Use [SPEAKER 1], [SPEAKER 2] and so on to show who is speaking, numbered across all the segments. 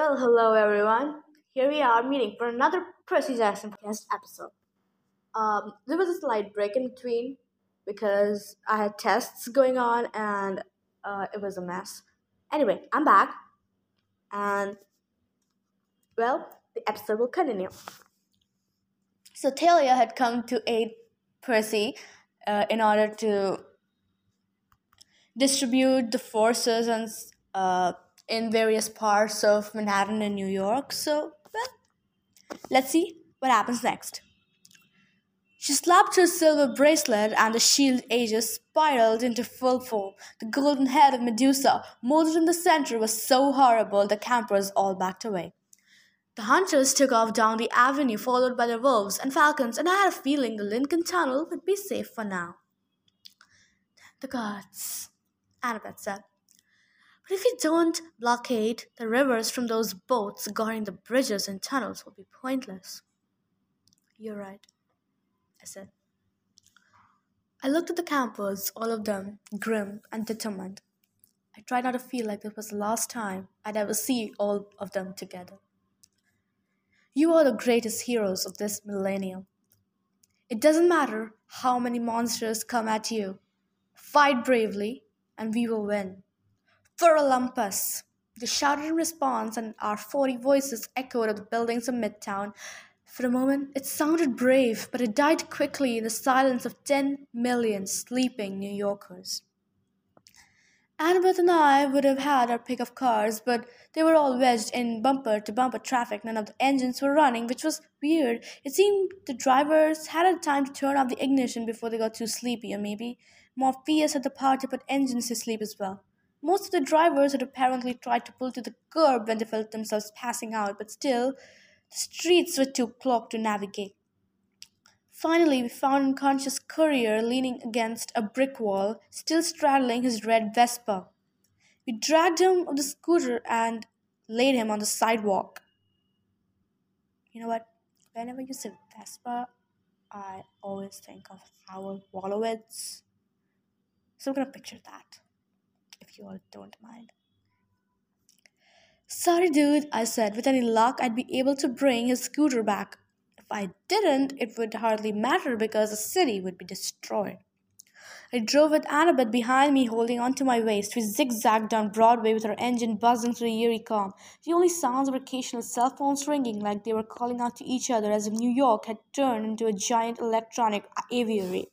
[SPEAKER 1] Well, hello everyone. Here we are meeting for another Percy Jackson podcast episode. Um, there was a slight break in between because I had tests going on and uh, it was a mess. Anyway, I'm back, and well, the episode will continue. So Thalia had come to aid Percy uh, in order to distribute the forces and uh, in various parts of Manhattan and New York. So, well, let's see what happens next. She slapped her silver bracelet, and the shield aegis spiraled into full form. The golden head of Medusa, molded in the center, was so horrible the campers all backed away. The hunters took off down the avenue, followed by the wolves and falcons, and I had a feeling the Lincoln Tunnel would be safe for now. The gods, Annabeth said. If we don't blockade the rivers from those boats, guarding the bridges and tunnels will be pointless. You're right, I said. I looked at the campers, all of them grim and determined. I tried not to feel like this was the last time I'd ever see all of them together. You are the greatest heroes of this millennium. It doesn't matter how many monsters come at you. Fight bravely, and we will win. For Olympus! They shouted in response, and our forty voices echoed of the buildings of Midtown. For a moment, it sounded brave, but it died quickly in the silence of ten million sleeping New Yorkers. Annabeth and I would have had our pick of cars, but they were all wedged in bumper to bumper traffic. None of the engines were running, which was weird. It seemed the drivers had had time to turn off the ignition before they got too sleepy, or maybe Morpheus had the power to put engines to sleep as well. Most of the drivers had apparently tried to pull to the curb when they felt themselves passing out, but still, the streets were too clogged to navigate. Finally, we found unconscious Courier leaning against a brick wall, still straddling his red Vespa. We dragged him off the scooter and laid him on the sidewalk. You know what? Whenever you say Vespa, I always think of Howard Wolowitz. So I'm gonna picture that, if you all don't mind. Sorry, dude, I said. With any luck, I'd be able to bring his scooter back. If I didn't, it would hardly matter because the city would be destroyed. I drove with Annabeth behind me, holding onto my waist. We zigzagged down Broadway with our engine buzzing through the eerie calm. The only sounds were occasional cell phones ringing like they were calling out to each other as if New York had turned into a giant electronic aviary.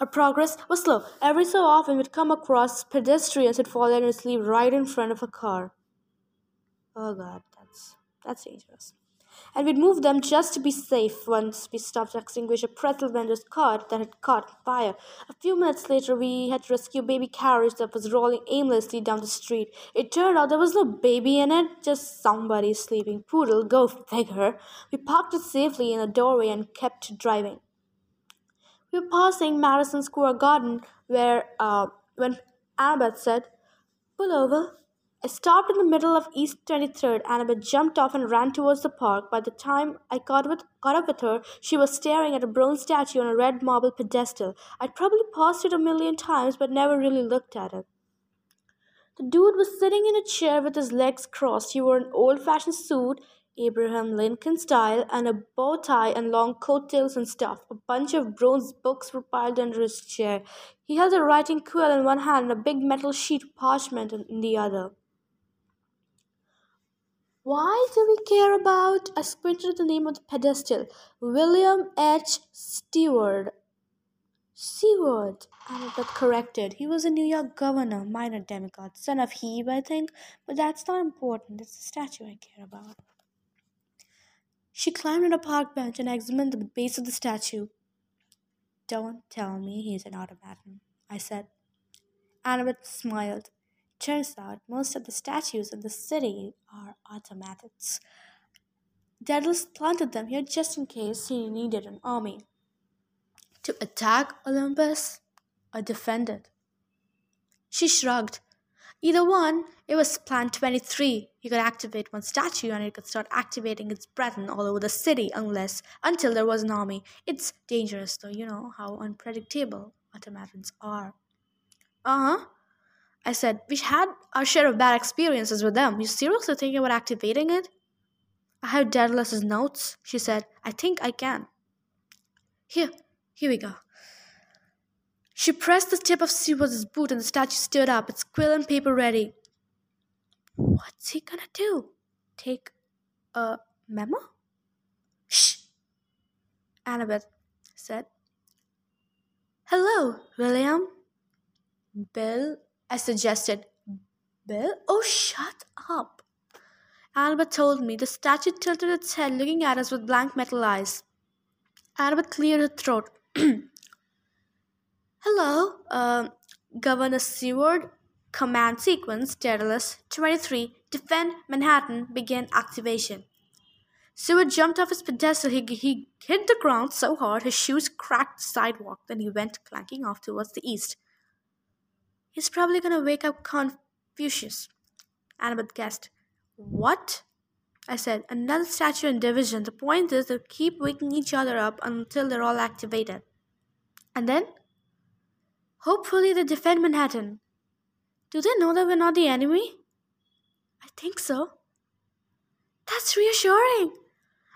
[SPEAKER 1] Our progress was slow. Every so often we'd come across pedestrians who'd fallen asleep right in front of a car. Oh god, that's that's dangerous and we'd move them just to be safe once we stopped to extinguish a pretzel vendor's cart that had caught fire. A few minutes later, we had to rescue a baby carriage that was rolling aimlessly down the street. It turned out there was no baby in it, just somebody sleeping poodle, go figure. We parked it safely in a doorway and kept driving. We were passing Madison Square Garden where, uh, when Annabeth said, Pull over. I stopped in the middle of East 23rd. Annabeth jumped off and ran towards the park. By the time I got, with, got up with her, she was staring at a bronze statue on a red marble pedestal. I'd probably passed it a million times, but never really looked at it. The dude was sitting in a chair with his legs crossed. He wore an old fashioned suit, Abraham Lincoln style, and a bow tie and long coattails and stuff. A bunch of bronze books were piled under his chair. He held a writing quill in one hand and a big metal sheet of parchment in the other. Why do we care about? I squinted at the name of the pedestal. William H. Stewart. Seward, Annabeth corrected. He was a New York governor, minor demigod, son of Hebe, I think, but that's not important. It's the statue I care about. She climbed on a park bench and examined the base of the statue. Don't tell me he's an automaton, I said. Annabeth smiled. Turns out most of the statues in the city are automatons. Daedalus planted them here just in case he needed an army. To attack Olympus or defend it? She shrugged. Either one, it was Plan 23. He could activate one statue and it could start activating its brethren all over the city unless, until there was an army. It's dangerous though, you know how unpredictable automatons are. Uh huh. I said, We had our share of bad experiences with them. You seriously thinking about activating it? I have Daedalus's notes, she said. I think I can. Here, here we go. She pressed the tip of Seward's boot and the statue stood up, its quill and paper ready. What's he gonna do? Take a memo? Shh! Annabeth said. Hello, William. Bill, I suggested. Bill? Oh, shut up. Annabeth told me. The statue tilted its head, looking at us with blank metal eyes. Annabeth cleared her throat. Hello, uh, Governor Seward. Command sequence, Daedalus 23, defend Manhattan, begin activation. Seward jumped off his pedestal. He, he hit the ground so hard his shoes cracked the sidewalk. Then he went clanking off towards the east. He's probably to wake up Confucius. Annabeth guessed. What? I said. Another statue in division. The point is they keep waking each other up until they're all activated. And then? Hopefully they defend Manhattan. Do they know that we're not the enemy? I think so. That's reassuring.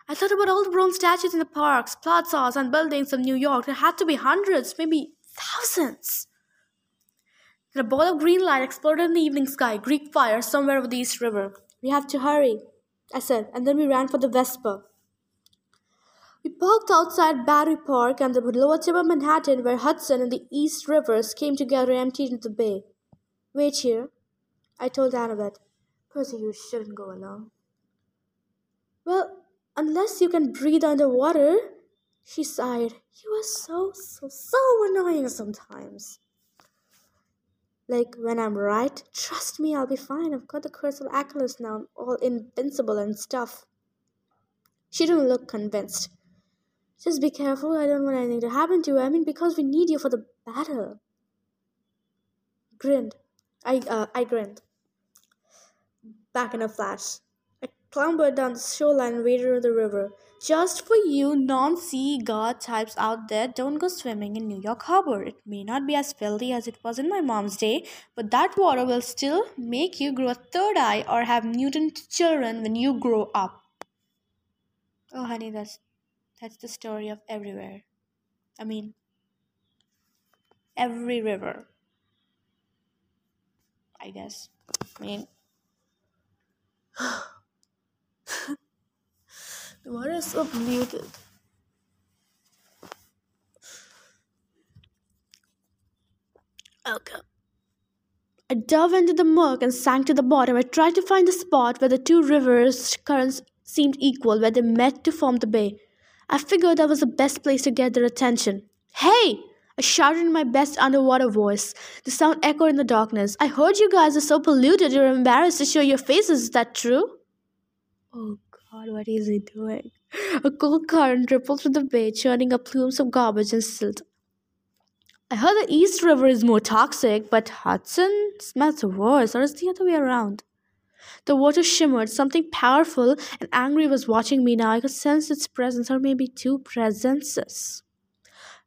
[SPEAKER 1] I thought about all the bronze statues in the parks, plazas, and buildings of New York. There had to be hundreds, maybe thousands. Then a ball of green light exploded in the evening sky, Greek fire somewhere over the East River. We have to hurry, I said, and then we ran for the Vespa. We parked outside Battery Park and the lower tip of Manhattan where Hudson and the East Rivers came together and emptied into the bay. Wait here, I told Annabeth. Percy, you shouldn't go alone. Well, unless you can breathe underwater, she sighed. You are so, so, so annoying sometimes. Like when I'm right, trust me, I'll be fine. I've got the curse of Achilles now. I'm all invincible and stuff. She didn't look convinced. Just be careful. I don't want anything to happen to you. I mean, because we need you for the battle. Grinned. I uh, I grinned. Back in a flash. I clambered down the shoreline and waded the river. Just for you non sea god types out there, don't go swimming in New York Harbor. It may not be as filthy as it was in my mom's day, but that water will still make you grow a third eye or have mutant children when you grow up. Oh, honey, that's that's the story of everywhere. I mean, every river. I guess. I mean, the water is so polluted. Okay. I dove into the murk and sank to the bottom. I tried to find the spot where the two rivers' currents seemed equal, where they met to form the bay. I figured that was the best place to get their attention. Hey! I shouted in my best underwater voice. The sound echoed in the darkness. I heard you guys are so polluted you're embarrassed to show your faces. Is that true? Oh God, what is he doing? A cold current rippled through the bay, churning up plumes of garbage and silt. I heard the East River is more toxic, but Hudson smells worse, or is the other way around? The water shimmered. Something powerful and angry was watching me now. I could sense its presence, or maybe two presences.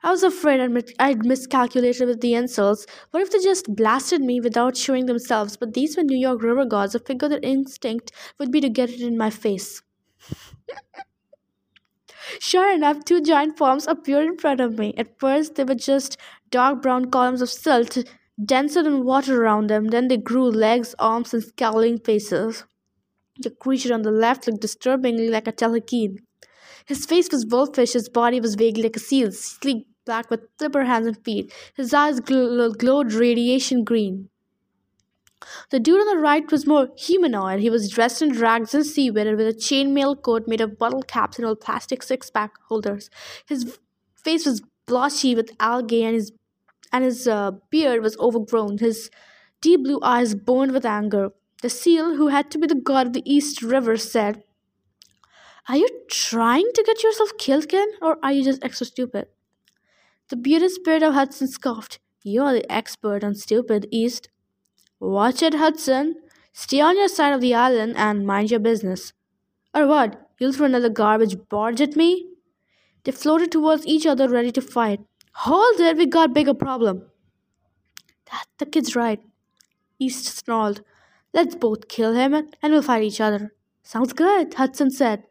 [SPEAKER 1] I was afraid I'd, miscalculated with the insults. What if they just blasted me without showing themselves? But these were New York river gods. I figured their instinct would be to get it in my face. Sure enough, two giant forms appeared in front of me. At first, they were just dark brown columns of silt, denser than water around them. Then they grew legs, arms, and scowling faces. The creature on the left looked disturbingly like a telkhine. His face was wolfish, his body was vaguely like a seal's, sleek black with flipper hands and feet. His eyes gl- glowed radiation green. The dude on the right was more humanoid. He was dressed in rags and seaweed with a chainmail coat made of bottle caps and old plastic six pack holders. His face was blotchy with algae and his and his uh, beard was overgrown. His deep blue eyes burned with anger. The seal, who had to be the god of the East River, said, Are you trying to get yourself killed, Ken, or are you just extra stupid? The bearded spirit of Hudson scoffed. You're the expert on stupid, East. Watch it, Hudson. Stay on your side of the island and mind your business. Or what? You'll throw another garbage barge at me? They floated towards each other, ready to fight. Hold it, we got bigger problem. That the kid's right. East snarled. Let's both kill him and we'll fight each other. Sounds good, Hudson said.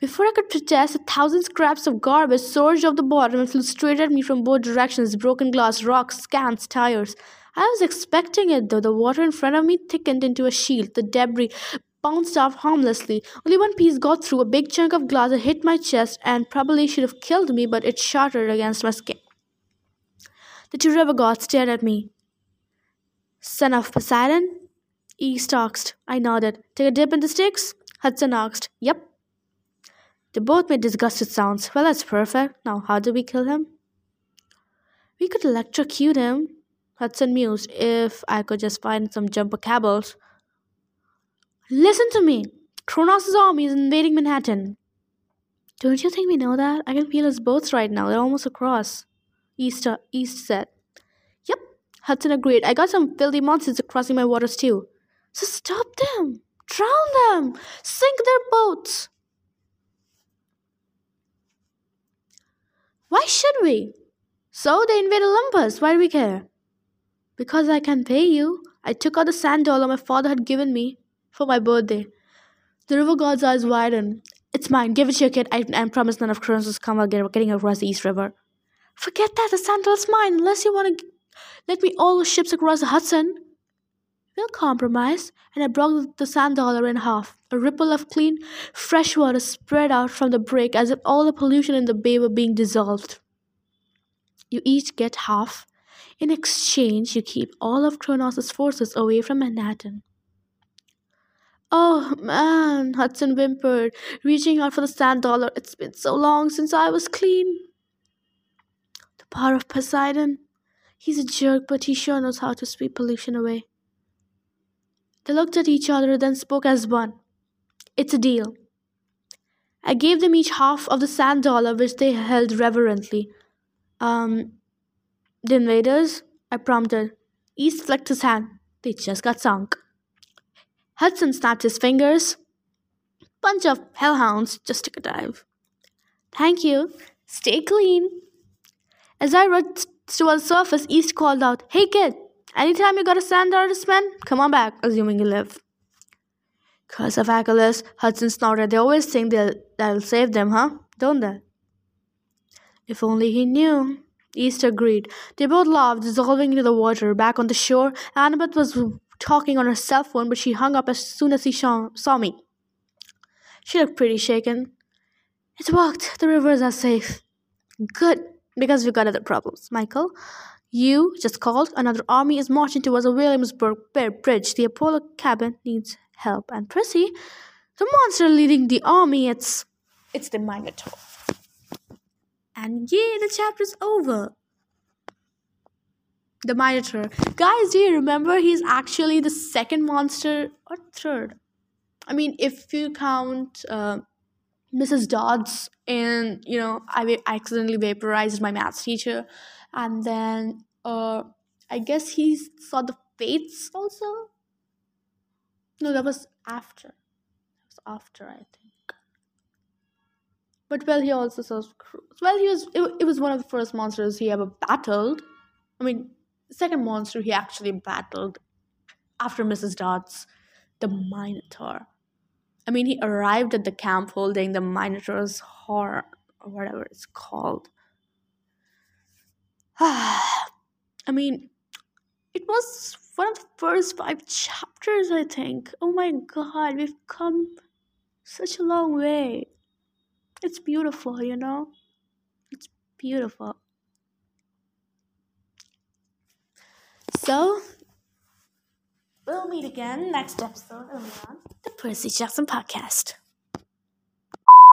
[SPEAKER 1] Before I could protest, a thousand scraps of garbage surged off the bottom and flew straight at me from both directions broken glass, rocks, scans, tires. I was expecting it, though the water in front of me thickened into a shield. The debris bounced off harmlessly. Only one piece got through. A big chunk of glass that hit my chest and probably should have killed me, but it shattered against my skin. The two river gods stared at me. Son of Poseidon? East asked. I nodded. Take a dip in the Styx? Hudson asked. Yep. They both made disgusted sounds. Well, that's perfect. Now, how do we kill him? We could electrocute him, Hudson mused, if I could just find some jumper cables. Listen to me. Kronos' army is invading Manhattan. Don't you think we know that? I can feel his boats right now. They're almost across. East, uh, East said. Yep, Hudson agreed. I got some filthy monsters crossing my waters too. So stop them. Drown them. Sink their boats. Why should we? So they invade Olympus. Why do we care? Because I can pay you. I took out the sand dollar my father had given me for my birthday. The river god's eyes widened. It's mine. Give it to your kid. I, I promise none of will come while getting across the East River. Forget that. The sand dollar's mine. Unless you want to let me all the ships across the Hudson. We'll compromise. And I broke the sand dollar in half. A ripple of clean, fresh water spread out from the break as if all the pollution in the bay were being dissolved. You each get half. In exchange, you keep all of Kronos' forces away from Manhattan. Oh man, Hudson whimpered, reaching out for the sand dollar. It's been so long since I was clean. The power of Poseidon. He's a jerk, but he sure knows how to sweep pollution away. They looked at each other, then spoke as one. It's a deal. I gave them each half of the sand dollar, which they held reverently. Um, the invaders? I prompted. East flicked his hand. They just got sunk. Hudson snapped his fingers. Bunch of hellhounds just took a dive. Thank you. Stay clean. As I rode towards the surface, East called out, Hey kid, anytime you got a sand artist man, come on back, assuming you live. Curse of Achilles, Hudson snorted. They always think they'll, that'll save them, huh? Don't they? If only he knew. East agreed. They both laughed, dissolving into the water. Back on the shore, Annabeth was talking on her cell phone, but she hung up as soon as she saw me. She looked pretty shaken. It worked. The rivers are safe. Good, because we've got other problems. Michael, Yew just called. Another army is marching towards the Williamsburg Bridge. The Apollo cabin needs help. And Percy, the monster leading the army, it's it's the Minotaur. And yeah, the chapter's over the Minotaur. Guys, do you remember he's actually the second monster or third? I mean, if you count uh, Mrs. Dodds and, you know, I accidentally vaporized my maths teacher. And then uh, I guess he saw the fates also. No, that was after. That was after, I think. But well, he also saw. Well, he was. It, it was one of the first monsters he ever battled. I mean, second monster he actually battled after Mrs. Dodds, the Minotaur. I mean, he arrived at the camp holding the Minotaur's horn, or whatever it's called. I mean, it was one of the first five chapters, I think. Oh my god, we've come such a long way. It's beautiful, you know? It's beautiful. So, we'll meet again next episode on the Percy Jackson podcast.